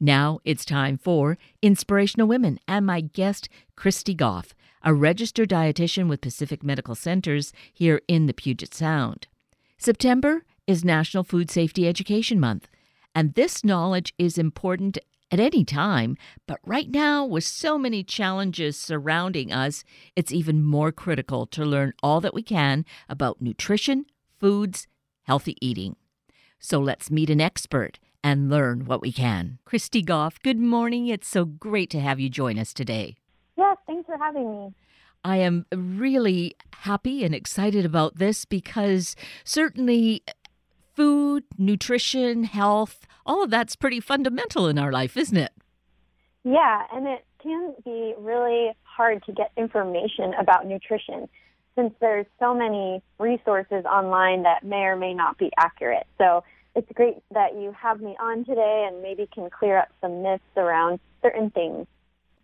Now it's time for Inspirational Women and my guest, Christy Goff, a registered dietitian with Pacific Medical Centers here in the Puget Sound. September is National Food Safety Education Month, and this knowledge is important at any time, but right now, with so many challenges surrounding us, it's even more critical to learn all that we can about nutrition, foods, healthy eating. So let's meet an expert and learn what we can. Christy Goff, good morning. It's so great to have you join us today. Yes, thanks for having me. I am really happy and excited about this because certainly food, nutrition, health, all of that's pretty fundamental in our life, isn't it? Yeah, and it can be really hard to get information about nutrition since there's so many resources online that may or may not be accurate. So it's great that you have me on today and maybe can clear up some myths around certain things.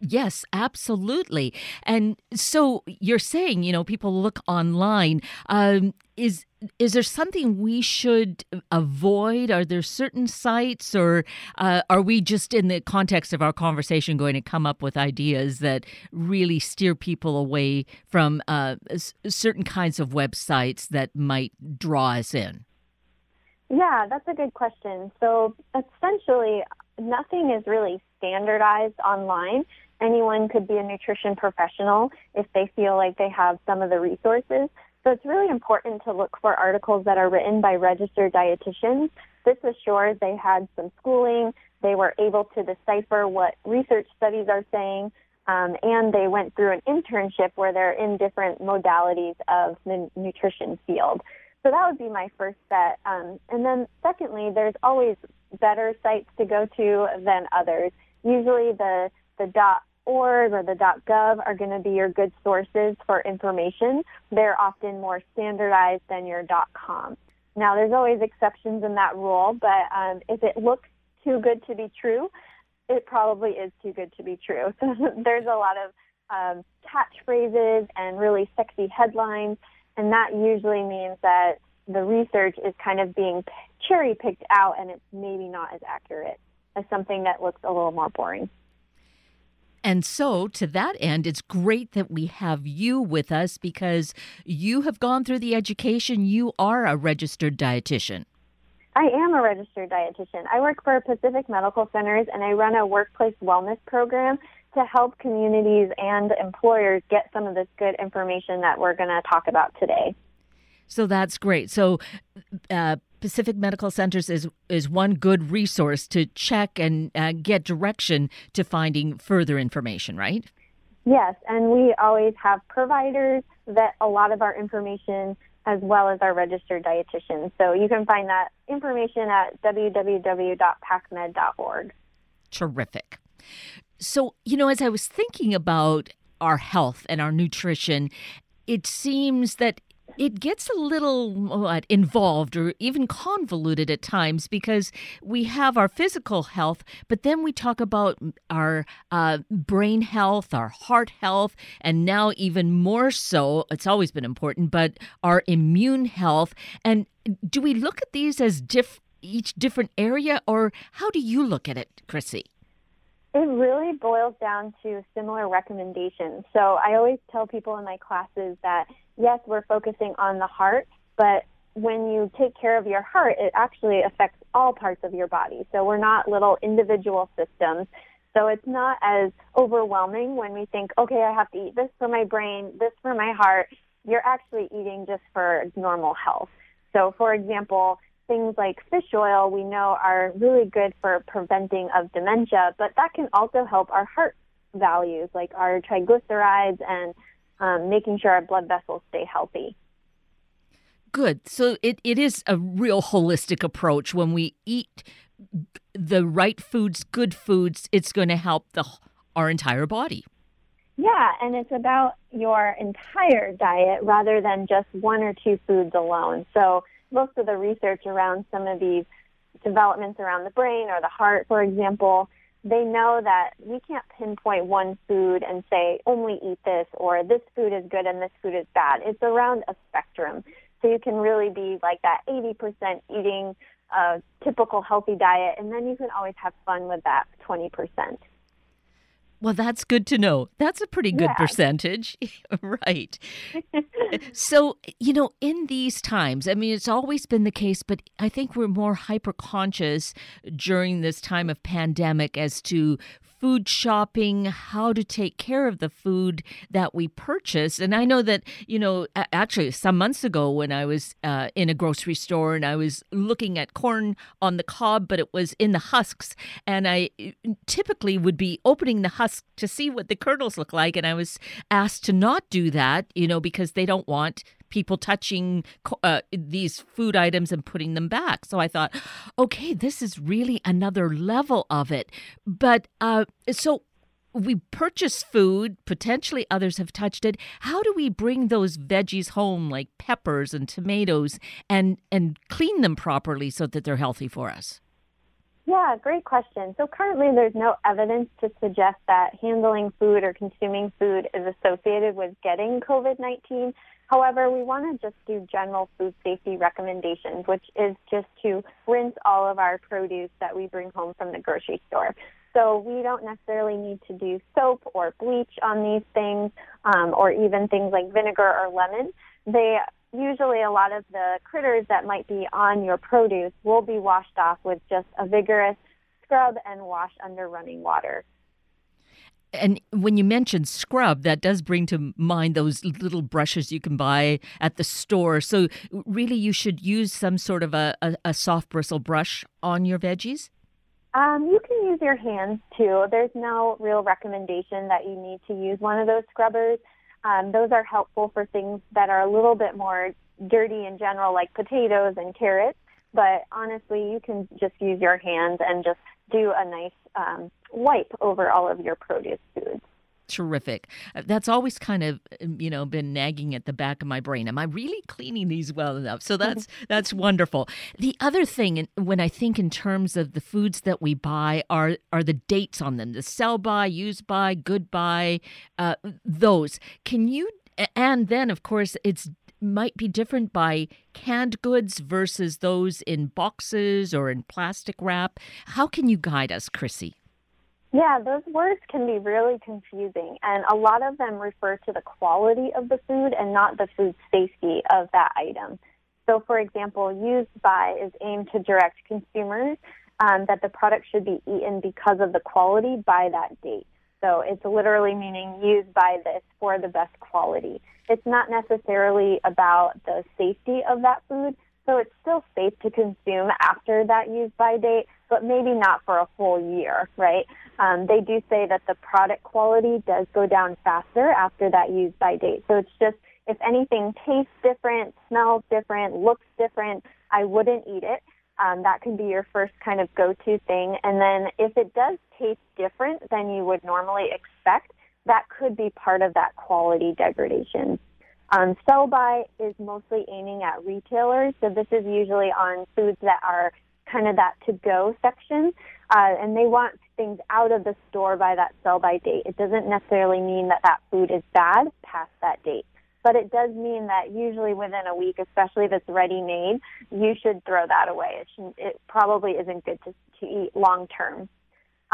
Yes, absolutely. And so you're saying, you know, people look online. Um, is is there something we should avoid? Are there certain sites, or uh, are we just in the context of our conversation going to come up with ideas that really steer people away from uh, certain kinds of websites that might draw us in? Yeah, that's a good question. So essentially, nothing is really standardized online. Anyone could be a nutrition professional if they feel like they have some of the resources. So it's really important to look for articles that are written by registered dietitians. This assures they had some schooling, they were able to decipher what research studies are saying, um, and they went through an internship where they're in different modalities of the nutrition field. So that would be my first bet. Um, and then secondly, there's always better sites to go to than others. Usually the, the .org or the .gov are going to be your good sources for information. They're often more standardized than your .com. Now, there's always exceptions in that rule, but um, if it looks too good to be true, it probably is too good to be true. So there's a lot of um, catchphrases and really sexy headlines and that usually means that the research is kind of being cherry picked out and it's maybe not as accurate as something that looks a little more boring. And so, to that end, it's great that we have you with us because you have gone through the education. You are a registered dietitian. I am a registered dietitian. I work for Pacific Medical Centers and I run a workplace wellness program to help communities and employers get some of this good information that we're going to talk about today. So that's great. So uh, Pacific Medical Centers is is one good resource to check and uh, get direction to finding further information, right? Yes, and we always have providers that a lot of our information as well as our registered dietitians. So you can find that information at www.pacmed.org. Terrific. So, you know, as I was thinking about our health and our nutrition, it seems that it gets a little what, involved or even convoluted at times because we have our physical health, but then we talk about our uh, brain health, our heart health, and now even more so, it's always been important, but our immune health. And do we look at these as diff- each different area, or how do you look at it, Chrissy? It really boils down to similar recommendations. So I always tell people in my classes that yes, we're focusing on the heart, but when you take care of your heart, it actually affects all parts of your body. So we're not little individual systems. So it's not as overwhelming when we think, okay, I have to eat this for my brain, this for my heart. You're actually eating just for normal health. So, for example, things like fish oil we know are really good for preventing of dementia, but that can also help our heart values like our triglycerides and um, making sure our blood vessels stay healthy. Good. So it, it is a real holistic approach. When we eat the right foods, good foods, it's going to help the our entire body. Yeah, and it's about your entire diet rather than just one or two foods alone. So most of the research around some of these developments around the brain or the heart, for example, they know that we can't pinpoint one food and say only eat this or this food is good and this food is bad. It's around a spectrum. So you can really be like that 80% eating a typical healthy diet, and then you can always have fun with that 20%. Well, that's good to know. That's a pretty good yeah. percentage. right. so, you know, in these times, I mean, it's always been the case, but I think we're more hyper conscious during this time of pandemic as to food shopping, how to take care of the food that we purchase. And I know that, you know, actually some months ago when I was uh, in a grocery store and I was looking at corn on the cob, but it was in the husks. And I typically would be opening the husk to see what the kernels look like. And I was asked to not do that, you know, because they don't want people touching uh, these food items and putting them back. So I thought, okay, this is really another level of it. But uh, so we purchase food, potentially others have touched it. How do we bring those veggies home, like peppers and tomatoes, and and clean them properly so that they're healthy for us? Yeah, great question. So currently there's no evidence to suggest that handling food or consuming food is associated with getting COVID-19. However, we want to just do general food safety recommendations, which is just to rinse all of our produce that we bring home from the grocery store. So we don't necessarily need to do soap or bleach on these things, um, or even things like vinegar or lemon. They usually a lot of the critters that might be on your produce will be washed off with just a vigorous scrub and wash under running water and when you mentioned scrub, that does bring to mind those little brushes you can buy at the store. So, really, you should use some sort of a, a, a soft bristle brush on your veggies? Um, you can use your hands too. There's no real recommendation that you need to use one of those scrubbers. Um, those are helpful for things that are a little bit more dirty in general, like potatoes and carrots. But honestly, you can just use your hands and just do a nice um, wipe over all of your produce foods. Terrific. Uh, that's always kind of um, you know been nagging at the back of my brain. Am I really cleaning these well enough? So that's that's wonderful. The other thing when I think in terms of the foods that we buy are are the dates on them. The sell by, use by, good by, uh, those. Can you and then of course it's might be different by canned goods versus those in boxes or in plastic wrap. How can you guide us, Chrissy? Yeah, those words can be really confusing, and a lot of them refer to the quality of the food and not the food safety of that item. So, for example, used by is aimed to direct consumers um, that the product should be eaten because of the quality by that date. So, it's literally meaning used by this for the best quality. It's not necessarily about the safety of that food, so it's still safe to consume after that use by date, but maybe not for a full year, right? Um, they do say that the product quality does go down faster after that use by date. So it's just, if anything tastes different, smells different, looks different, I wouldn't eat it. Um, that can be your first kind of go-to thing. And then if it does taste different than you would normally expect, that could be part of that quality degradation. Um, sell by is mostly aiming at retailers, so this is usually on foods that are kind of that to go section, uh, and they want things out of the store by that sell by date. It doesn't necessarily mean that that food is bad past that date, but it does mean that usually within a week, especially if it's ready made, you should throw that away. It, should, it probably isn't good to, to eat long term.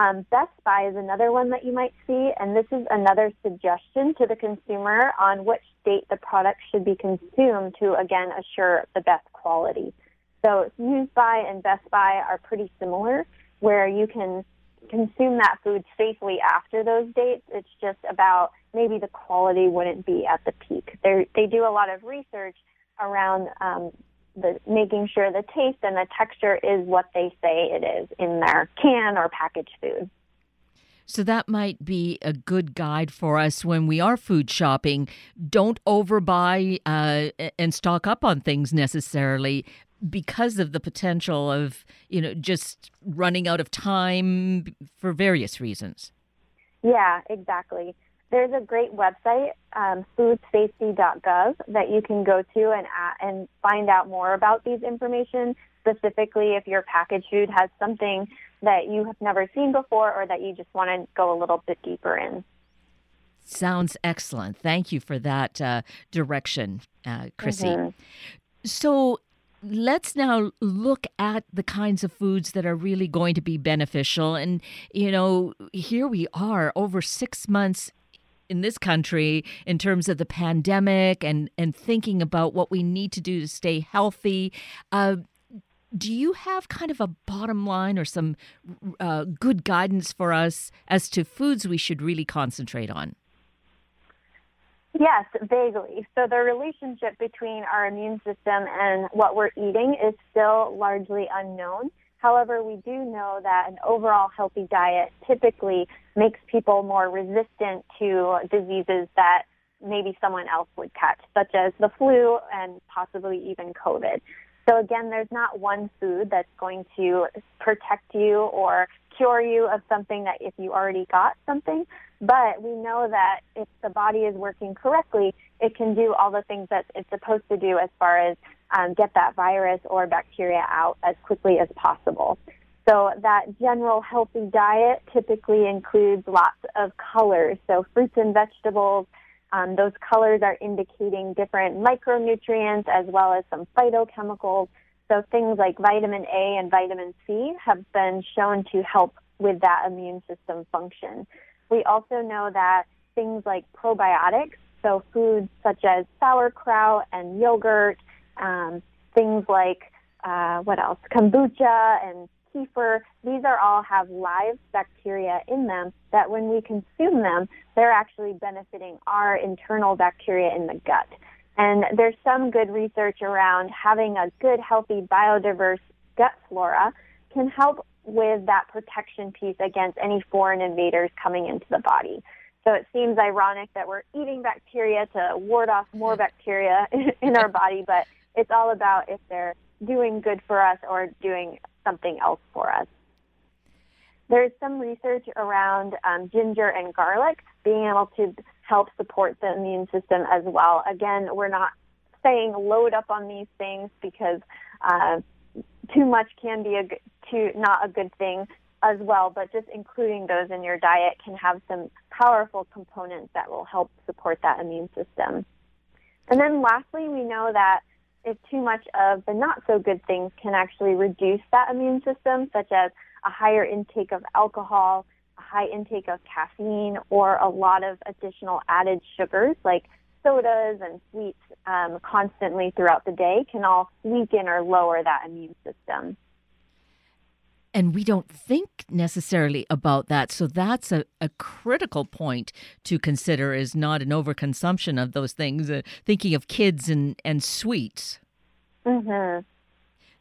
Um, Best By is another one that you might see, and this is another suggestion to the consumer on which date the product should be consumed to, again, assure the best quality. So Use By and Best By are pretty similar, where you can consume that food safely after those dates. It's just about maybe the quality wouldn't be at the peak. They're, they do a lot of research around um, the making sure the taste and the texture is what they say it is in their can or packaged food. So that might be a good guide for us when we are food shopping. Don't overbuy uh, and stock up on things necessarily because of the potential of you know just running out of time for various reasons. Yeah, exactly. There's a great website, um, foodsafety.gov, that you can go to and uh, and find out more about these information. Specifically, if your packaged food has something that you have never seen before, or that you just want to go a little bit deeper in. Sounds excellent. Thank you for that uh, direction, uh, Chrissy. Mm-hmm. So, let's now look at the kinds of foods that are really going to be beneficial. And, you know, here we are over six months in this country in terms of the pandemic and, and thinking about what we need to do to stay healthy. Uh, do you have kind of a bottom line or some uh, good guidance for us as to foods we should really concentrate on? Yes, vaguely. So the relationship between our immune system and what we're eating is still largely unknown. However, we do know that an overall healthy diet typically makes people more resistant to diseases that maybe someone else would catch, such as the flu and possibly even COVID. So again, there's not one food that's going to protect you or cure you of something that if you already got something, but we know that if the body is working correctly, it can do all the things that it's supposed to do as far as um, get that virus or bacteria out as quickly as possible. So that general healthy diet typically includes lots of colors. So fruits and vegetables, um, those colors are indicating different micronutrients as well as some phytochemicals. So things like vitamin A and vitamin C have been shown to help with that immune system function. We also know that things like probiotics, so foods such as sauerkraut and yogurt, um, things like uh, what else, kombucha and kefir, these are all have live bacteria in them that when we consume them, they're actually benefiting our internal bacteria in the gut. And there's some good research around having a good, healthy, biodiverse gut flora can help with that protection piece against any foreign invaders coming into the body. So it seems ironic that we're eating bacteria to ward off more bacteria in our body, but it's all about if they're doing good for us or doing something else for us. There's some research around um, ginger and garlic being able to help support the immune system as well. Again, we're not saying load up on these things because uh, too much can be a too not a good thing as well, but just including those in your diet can have some powerful components that will help support that immune system. And then lastly, we know that if too much of the not so good things can actually reduce that immune system, such as a higher intake of alcohol, high intake of caffeine, or a lot of additional added sugars like sodas and sweets um, constantly throughout the day can all weaken or lower that immune system. And we don't think necessarily about that. So that's a, a critical point to consider is not an overconsumption of those things, uh, thinking of kids and, and sweets. Mm-hmm.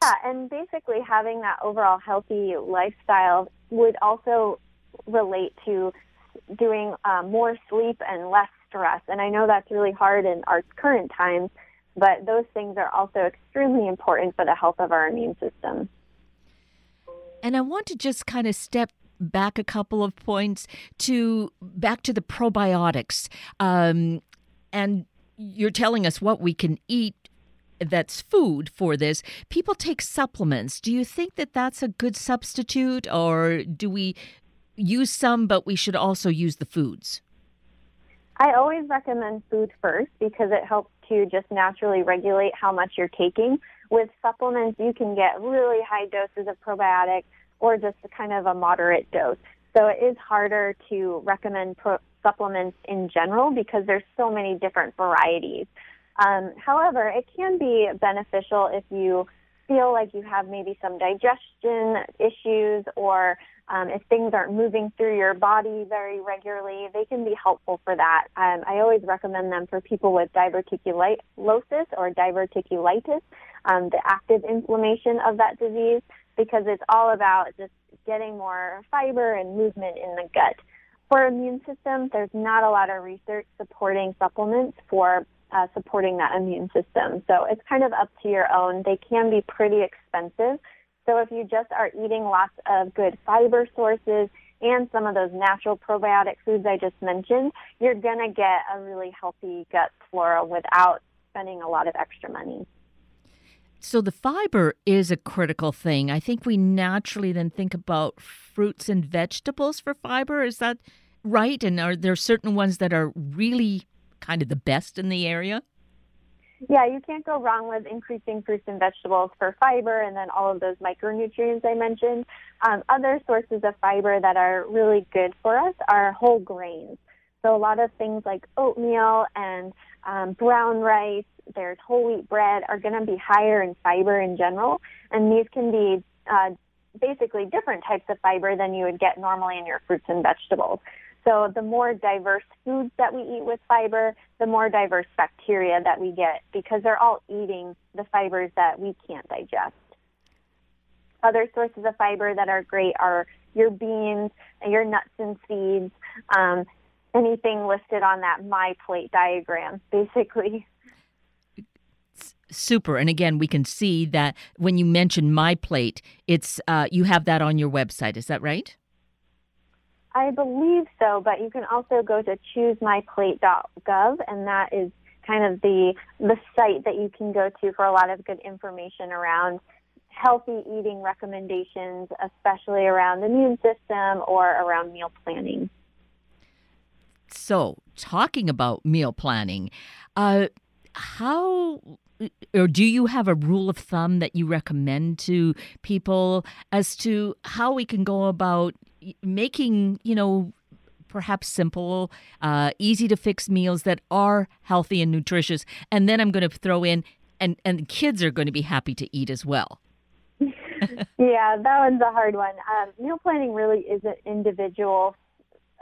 Yeah, and basically having that overall healthy lifestyle would also relate to doing um, more sleep and less stress. And I know that's really hard in our current times, but those things are also extremely important for the health of our immune system. And I want to just kind of step back a couple of points to back to the probiotics. Um, and you're telling us what we can eat that's food for this. People take supplements. Do you think that that's a good substitute, or do we use some, but we should also use the foods? I always recommend food first because it helps to just naturally regulate how much you're taking. With supplements, you can get really high doses of probiotics or just kind of a moderate dose. So it is harder to recommend pro- supplements in general because there's so many different varieties. Um, however, it can be beneficial if you feel like you have maybe some digestion issues or um, if things aren't moving through your body very regularly, they can be helpful for that. Um, I always recommend them for people with diverticulosis or diverticulitis, um, the active inflammation of that disease, because it's all about just getting more fiber and movement in the gut. For immune system, there's not a lot of research supporting supplements for uh, supporting that immune system. So it's kind of up to your own. They can be pretty expensive. So if you just are eating lots of good fiber sources and some of those natural probiotic foods I just mentioned, you're going to get a really healthy gut flora without spending a lot of extra money. So the fiber is a critical thing. I think we naturally then think about fruits and vegetables for fiber. Is that right? And are there certain ones that are really kind of the best in the area? Yeah, you can't go wrong with increasing fruits and vegetables for fiber and then all of those micronutrients I mentioned. Um, other sources of fiber that are really good for us are whole grains. So a lot of things like oatmeal and um, brown rice, there's whole wheat bread are going to be higher in fiber in general, and these can be uh, basically different types of fiber than you would get normally in your fruits and vegetables. So the more diverse foods that we eat with fiber, the more diverse bacteria that we get because they're all eating the fibers that we can't digest. Other sources of fiber that are great are your beans, your nuts and seeds, um, anything listed on that my plate diagram, basically. Super. And again, we can see that when you mention my plate, it's uh, you have that on your website. Is that right? I believe so, but you can also go to choosemyplate.gov, and that is kind of the the site that you can go to for a lot of good information around healthy eating recommendations, especially around the immune system or around meal planning. So, talking about meal planning, uh, how or do you have a rule of thumb that you recommend to people as to how we can go about making, you know, perhaps simple, uh, easy to fix meals that are healthy and nutritious? And then I'm going to throw in, and and the kids are going to be happy to eat as well. yeah, that one's a hard one. Um, meal planning really is an individual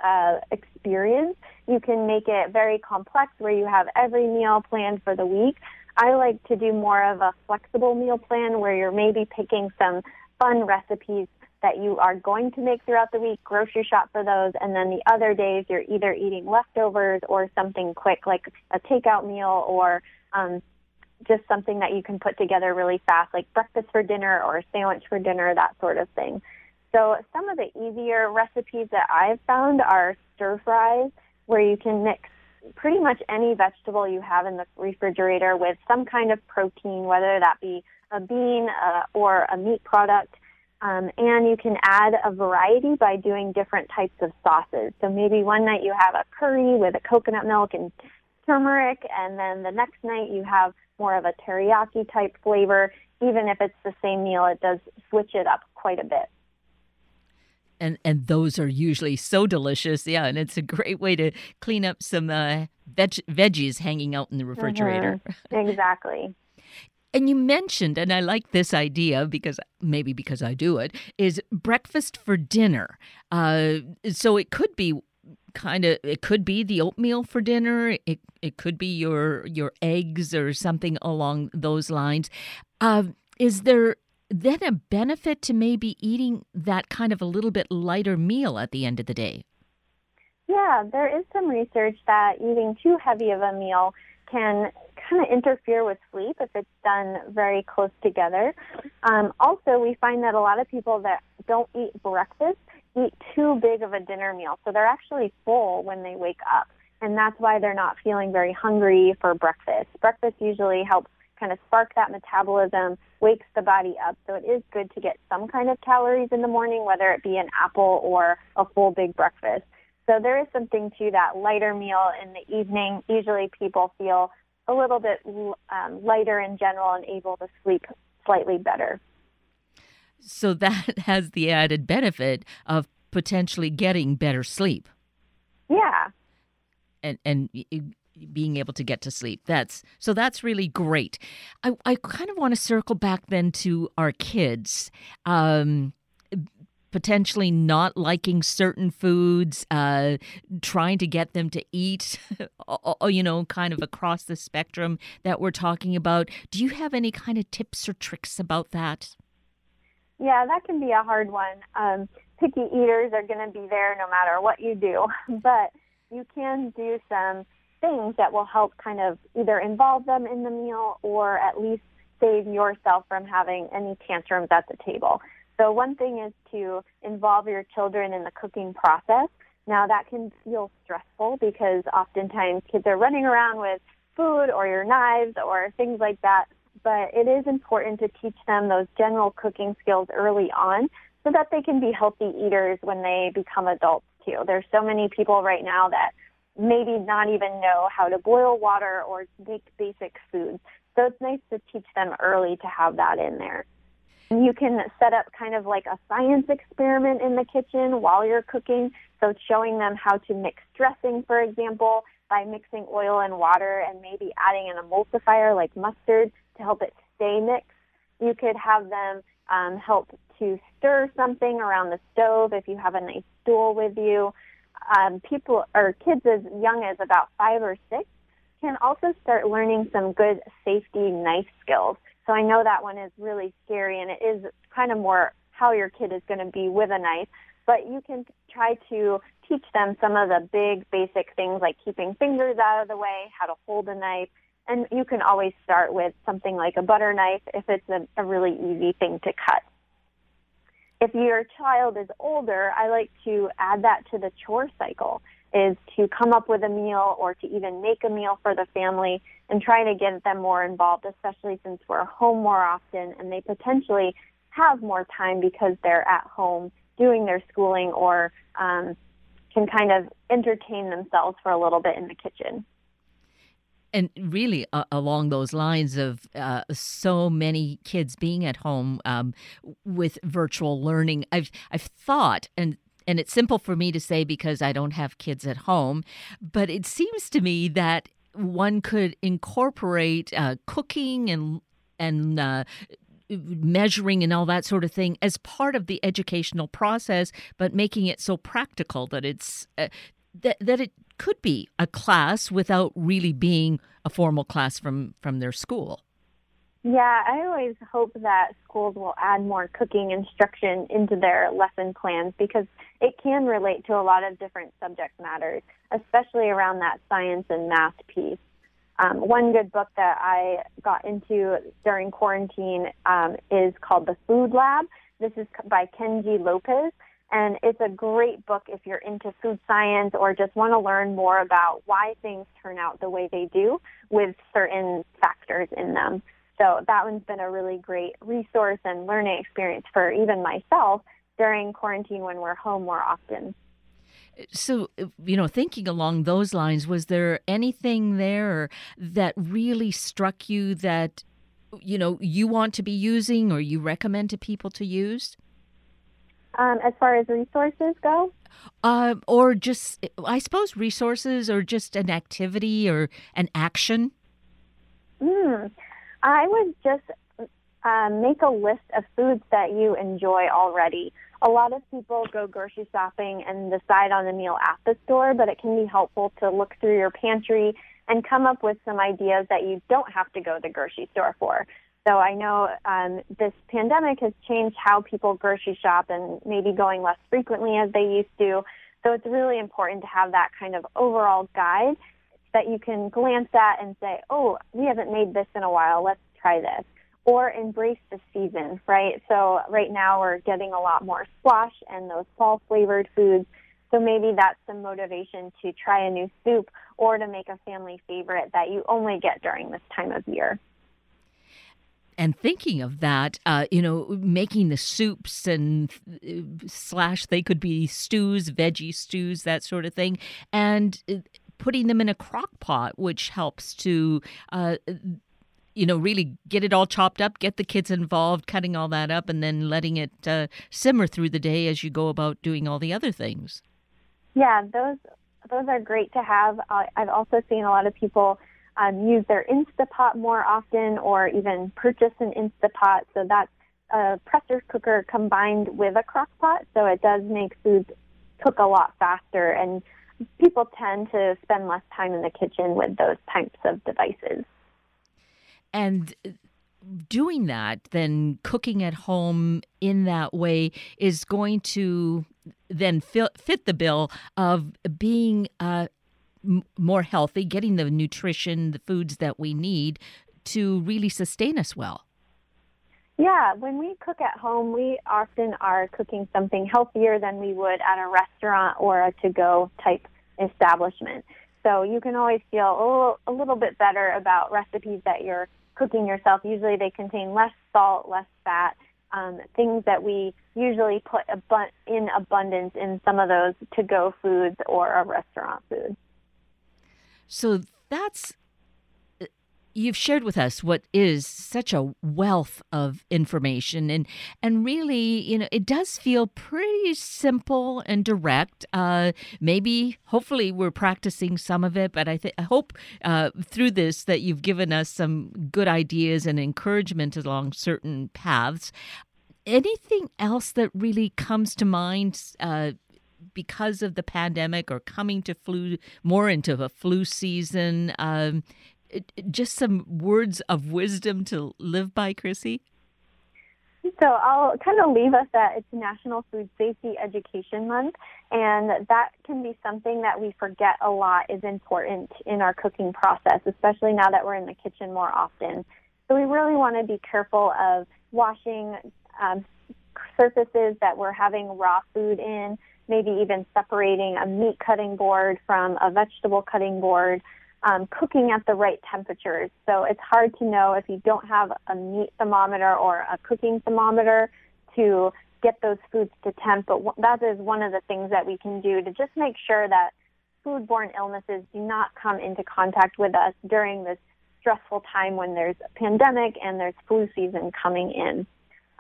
uh, experience. You can make it very complex where you have every meal planned for the week. I like to do more of a flexible meal plan where you're maybe picking some fun recipes that you are going to make throughout the week, grocery shop for those, and then the other days you're either eating leftovers or something quick like a takeout meal or um, just something that you can put together really fast, like breakfast for dinner or a sandwich for dinner, that sort of thing. So some of the easier recipes that I've found are stir fries, where you can mix pretty much any vegetable you have in the refrigerator with some kind of protein, whether that be a bean uh, or a meat product. Um, and you can add a variety by doing different types of sauces. So maybe one night you have a curry with a coconut milk and turmeric, and then the next night you have more of a teriyaki type flavor. Even if it's the same meal, it does switch it up quite a bit and and those are usually so delicious. Yeah, and it's a great way to clean up some uh, veg- veggies hanging out in the refrigerator. Mm-hmm. Exactly. And you mentioned, and I like this idea because maybe because I do it, is breakfast for dinner. Uh, so it could be kind of it could be the oatmeal for dinner. It it could be your your eggs or something along those lines. Uh, is there then a benefit to maybe eating that kind of a little bit lighter meal at the end of the day? Yeah, there is some research that eating too heavy of a meal can kind of interfere with sleep if it's done very close together. Um, also, we find that a lot of people that don't eat breakfast eat too big of a dinner meal. So they're actually full when they wake up. And that's why they're not feeling very hungry for breakfast. Breakfast usually helps kind of spark that metabolism, wakes the body up. So it is good to get some kind of calories in the morning, whether it be an apple or a full big breakfast. So there is something to that lighter meal in the evening. Usually people feel a little bit um, lighter in general and able to sleep slightly better. So that has the added benefit of potentially getting better sleep. Yeah. And and being able to get to sleep. That's so that's really great. I, I kind of want to circle back then to our kids. Um, potentially not liking certain foods, uh, trying to get them to eat, you know, kind of across the spectrum that we're talking about. Do you have any kind of tips or tricks about that? Yeah, that can be a hard one. Um, picky eaters are going to be there no matter what you do, but you can do some things that will help kind of either involve them in the meal or at least save yourself from having any tantrums at the table. So one thing is to involve your children in the cooking process. Now that can feel stressful because oftentimes kids are running around with food or your knives or things like that. But it is important to teach them those general cooking skills early on so that they can be healthy eaters when they become adults too. There's so many people right now that maybe not even know how to boil water or make basic foods. So it's nice to teach them early to have that in there. You can set up kind of like a science experiment in the kitchen while you're cooking. So showing them how to mix dressing, for example, by mixing oil and water and maybe adding an emulsifier like mustard to help it stay mixed. You could have them um, help to stir something around the stove if you have a nice stool with you. Um, people or kids as young as about five or six can also start learning some good safety knife skills. So I know that one is really scary and it is kind of more how your kid is going to be with a knife, but you can try to teach them some of the big basic things like keeping fingers out of the way, how to hold a knife, and you can always start with something like a butter knife if it's a, a really easy thing to cut. If your child is older, I like to add that to the chore cycle is to come up with a meal or to even make a meal for the family and try to get them more involved, especially since we're home more often and they potentially have more time because they're at home doing their schooling or um, can kind of entertain themselves for a little bit in the kitchen. And really, uh, along those lines of uh, so many kids being at home um, with virtual learning, I've I've thought, and and it's simple for me to say because I don't have kids at home, but it seems to me that one could incorporate uh, cooking and and uh, measuring and all that sort of thing as part of the educational process, but making it so practical that it's uh, that that it could be a class without really being a formal class from from their school. Yeah, I always hope that schools will add more cooking instruction into their lesson plans because it can relate to a lot of different subject matters, especially around that science and math piece. Um, one good book that I got into during quarantine um, is called The Food Lab. This is by Kenji Lopez, and it's a great book if you're into food science or just want to learn more about why things turn out the way they do with certain factors in them. So that one's been a really great resource and learning experience for even myself during quarantine when we're home more often. So, you know, thinking along those lines, was there anything there that really struck you that, you know, you want to be using or you recommend to people to use? Um, as far as resources go? Uh, or just, I suppose, resources or just an activity or an action? Mm, I would just uh, make a list of foods that you enjoy already a lot of people go grocery shopping and decide on a meal at the store, but it can be helpful to look through your pantry and come up with some ideas that you don't have to go to the grocery store for. So I know um, this pandemic has changed how people grocery shop and maybe going less frequently as they used to. So it's really important to have that kind of overall guide that you can glance at and say, oh, we haven't made this in a while. Let's try this or embrace the season, right? So right now we're getting a lot more squash and those fall flavored foods. So maybe that's some motivation to try a new soup or to make a family favorite that you only get during this time of year. And thinking of that, uh, you know, making the soups and uh, slash, they could be stews, veggie stews, that sort of thing, and uh, putting them in a crock pot, which helps to uh, you know, really get it all chopped up, get the kids involved, cutting all that up, and then letting it uh, simmer through the day as you go about doing all the other things. Yeah, those those are great to have. Uh, I've also seen a lot of people um, use their Instapot more often, or even purchase an Instapot. So that's a pressure cooker combined with a crock pot, so it does make foods cook a lot faster, and people tend to spend less time in the kitchen with those types of devices. And doing that, then cooking at home in that way is going to then fit the bill of being uh, more healthy, getting the nutrition, the foods that we need to really sustain us well. Yeah, when we cook at home, we often are cooking something healthier than we would at a restaurant or a to go type establishment. So you can always feel a little, a little bit better about recipes that you're cooking yourself. Usually they contain less salt, less fat, um, things that we usually put abu- in abundance in some of those to go foods or a restaurant food. So that's you've shared with us what is such a wealth of information, and and really, you know, it does feel pretty simple and direct. Uh, maybe, hopefully, we're practicing some of it, but I, I hope uh, through this that you've given us some good ideas and encouragement along certain paths. Anything else that really comes to mind? Uh, because of the pandemic or coming to flu more into a flu season um, just some words of wisdom to live by, Chrissy? So I'll kind of leave us at it's National Food Safety Education Month, and that can be something that we forget a lot is important in our cooking process, especially now that we're in the kitchen more often. So we really want to be careful of washing um, surfaces that we're having raw food in, maybe even separating a meat cutting board from a vegetable cutting board um, cooking at the right temperatures. So it's hard to know if you don't have a meat thermometer or a cooking thermometer to get those foods to temp. But that is one of the things that we can do to just make sure that foodborne illnesses do not come into contact with us during this stressful time when there's a pandemic and there's flu season coming in.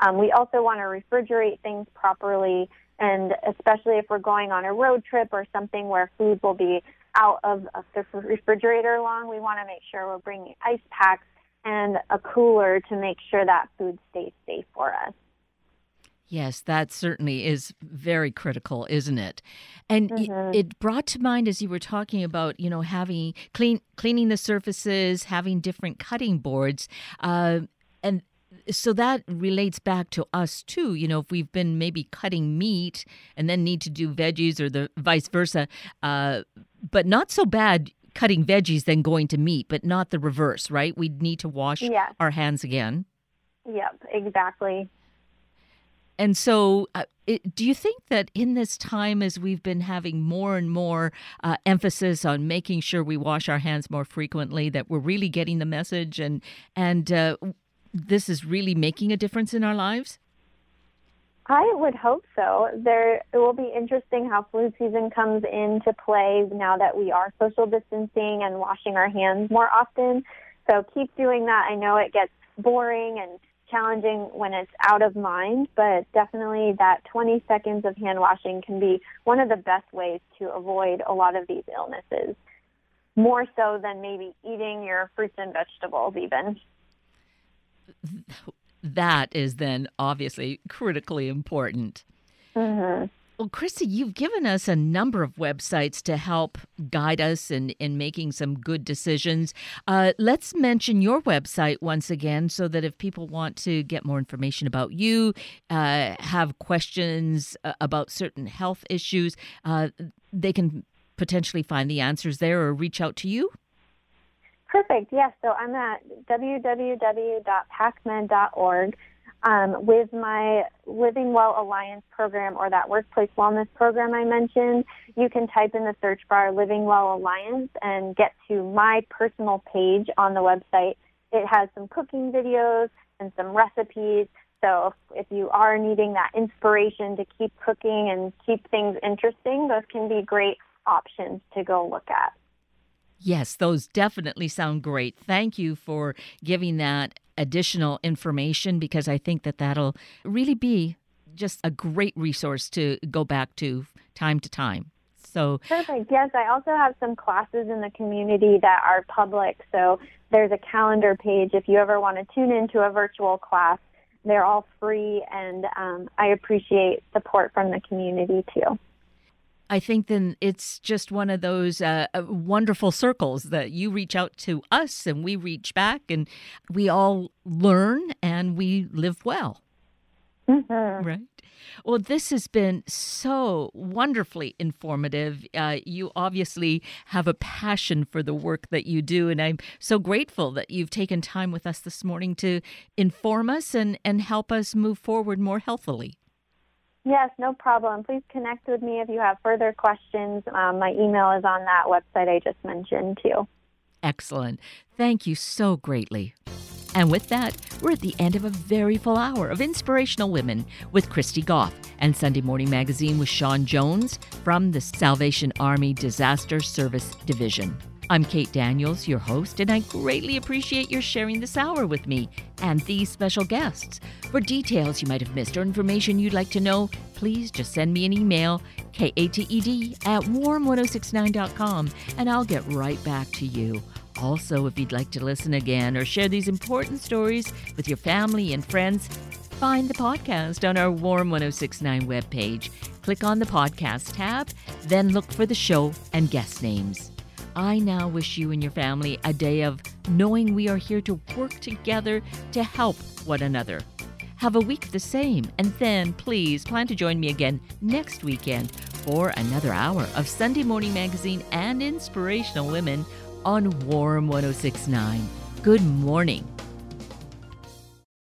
Um, we also want to refrigerate things properly, and especially if we're going on a road trip or something where food will be out of the refrigerator long, we want to make sure we're bringing ice packs and a cooler to make sure that food stays safe for us. Yes, that certainly is very critical, isn't it? And mm-hmm. it brought to mind as you were talking about, you know, having clean cleaning the surfaces, having different cutting boards, uh, and so that relates back to us too. You know, if we've been maybe cutting meat and then need to do veggies or the vice versa, uh, but not so bad cutting veggies than going to meat, but not the reverse, right? We need to wash yes. our hands again. Yep, exactly. And so, uh, it, do you think that in this time, as we've been having more and more uh, emphasis on making sure we wash our hands more frequently, that we're really getting the message, and and uh, this is really making a difference in our lives? I would hope so. There, it will be interesting how flu season comes into play now that we are social distancing and washing our hands more often. So keep doing that. I know it gets boring and challenging when it's out of mind, but definitely that 20 seconds of hand washing can be one of the best ways to avoid a lot of these illnesses, more so than maybe eating your fruits and vegetables, even that is then obviously critically important. Mm-hmm. Well, Christy, you've given us a number of websites to help guide us in, in making some good decisions. Uh, let's mention your website once again so that if people want to get more information about you, uh, have questions uh, about certain health issues, uh, they can potentially find the answers there or reach out to you. Perfect. Yes. So I'm at www.pacmed.org. Um, with my Living Well Alliance program or that workplace wellness program I mentioned, you can type in the search bar Living Well Alliance and get to my personal page on the website. It has some cooking videos and some recipes. So if you are needing that inspiration to keep cooking and keep things interesting, those can be great options to go look at. Yes, those definitely sound great. Thank you for giving that additional information because I think that that'll really be just a great resource to go back to time to time. So perfect. Yes, I also have some classes in the community that are public. So there's a calendar page if you ever want to tune into a virtual class. They're all free, and um, I appreciate support from the community too. I think then it's just one of those uh, uh, wonderful circles that you reach out to us and we reach back and we all learn and we live well. Mm-hmm. Right. Well, this has been so wonderfully informative. Uh, you obviously have a passion for the work that you do, and I'm so grateful that you've taken time with us this morning to inform us and, and help us move forward more healthily. Yes, no problem. Please connect with me if you have further questions. Um, my email is on that website I just mentioned, too. Excellent. Thank you so greatly. And with that, we're at the end of a very full hour of Inspirational Women with Christy Goff and Sunday Morning Magazine with Sean Jones from the Salvation Army Disaster Service Division. I'm Kate Daniels, your host, and I greatly appreciate your sharing this hour with me and these special guests. For details you might have missed or information you'd like to know, please just send me an email, kated at warm1069.com, and I'll get right back to you. Also, if you'd like to listen again or share these important stories with your family and friends, find the podcast on our Warm 1069 webpage. Click on the podcast tab, then look for the show and guest names. I now wish you and your family a day of knowing we are here to work together to help one another. Have a week the same, and then please plan to join me again next weekend for another hour of Sunday Morning Magazine and Inspirational Women on Warm 1069. Good morning.